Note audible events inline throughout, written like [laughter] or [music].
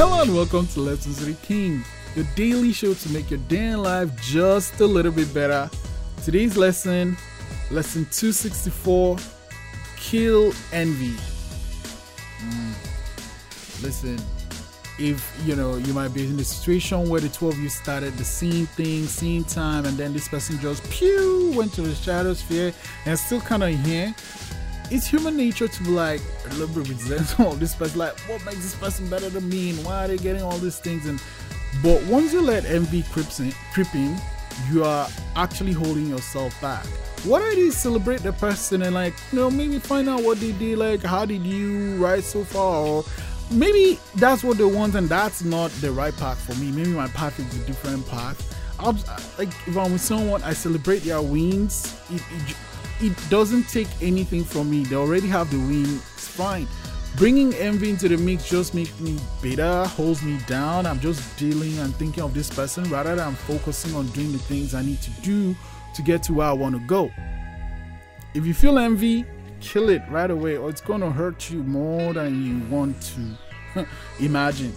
Hello and welcome to Lessons with the King, your daily show to make your day in life just a little bit better. Today's lesson, lesson 264, kill envy. Mm. Listen, if you know you might be in a situation where the two of you started the same thing, same time, and then this person just pew went to the stratosphere and still kind of here it's human nature to be like a little bit resentful of this person. Like, what makes this person better than me? And why are they getting all these things? And but once you let envy creep in, creep in, you are actually holding yourself back. What I do is celebrate the person and like, you know, maybe find out what they did, like how did you ride so far, or maybe that's what they want and that's not the right path for me. Maybe my path is a different path. I'll, like if I'm with someone, I celebrate their wins. It, it, it doesn't take anything from me. They already have the win. It's fine. Bringing envy into the mix just makes me bitter, holds me down. I'm just dealing and thinking of this person rather than focusing on doing the things I need to do to get to where I want to go. If you feel envy, kill it right away, or it's going to hurt you more than you want to [laughs] imagine.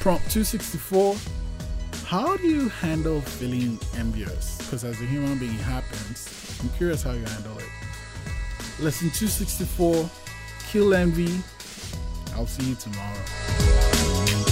Prompt 264 How do you handle feeling envious? Because as a human being, it happens. I'm curious how you handle it. Lesson 264 Kill envy. I'll see you tomorrow.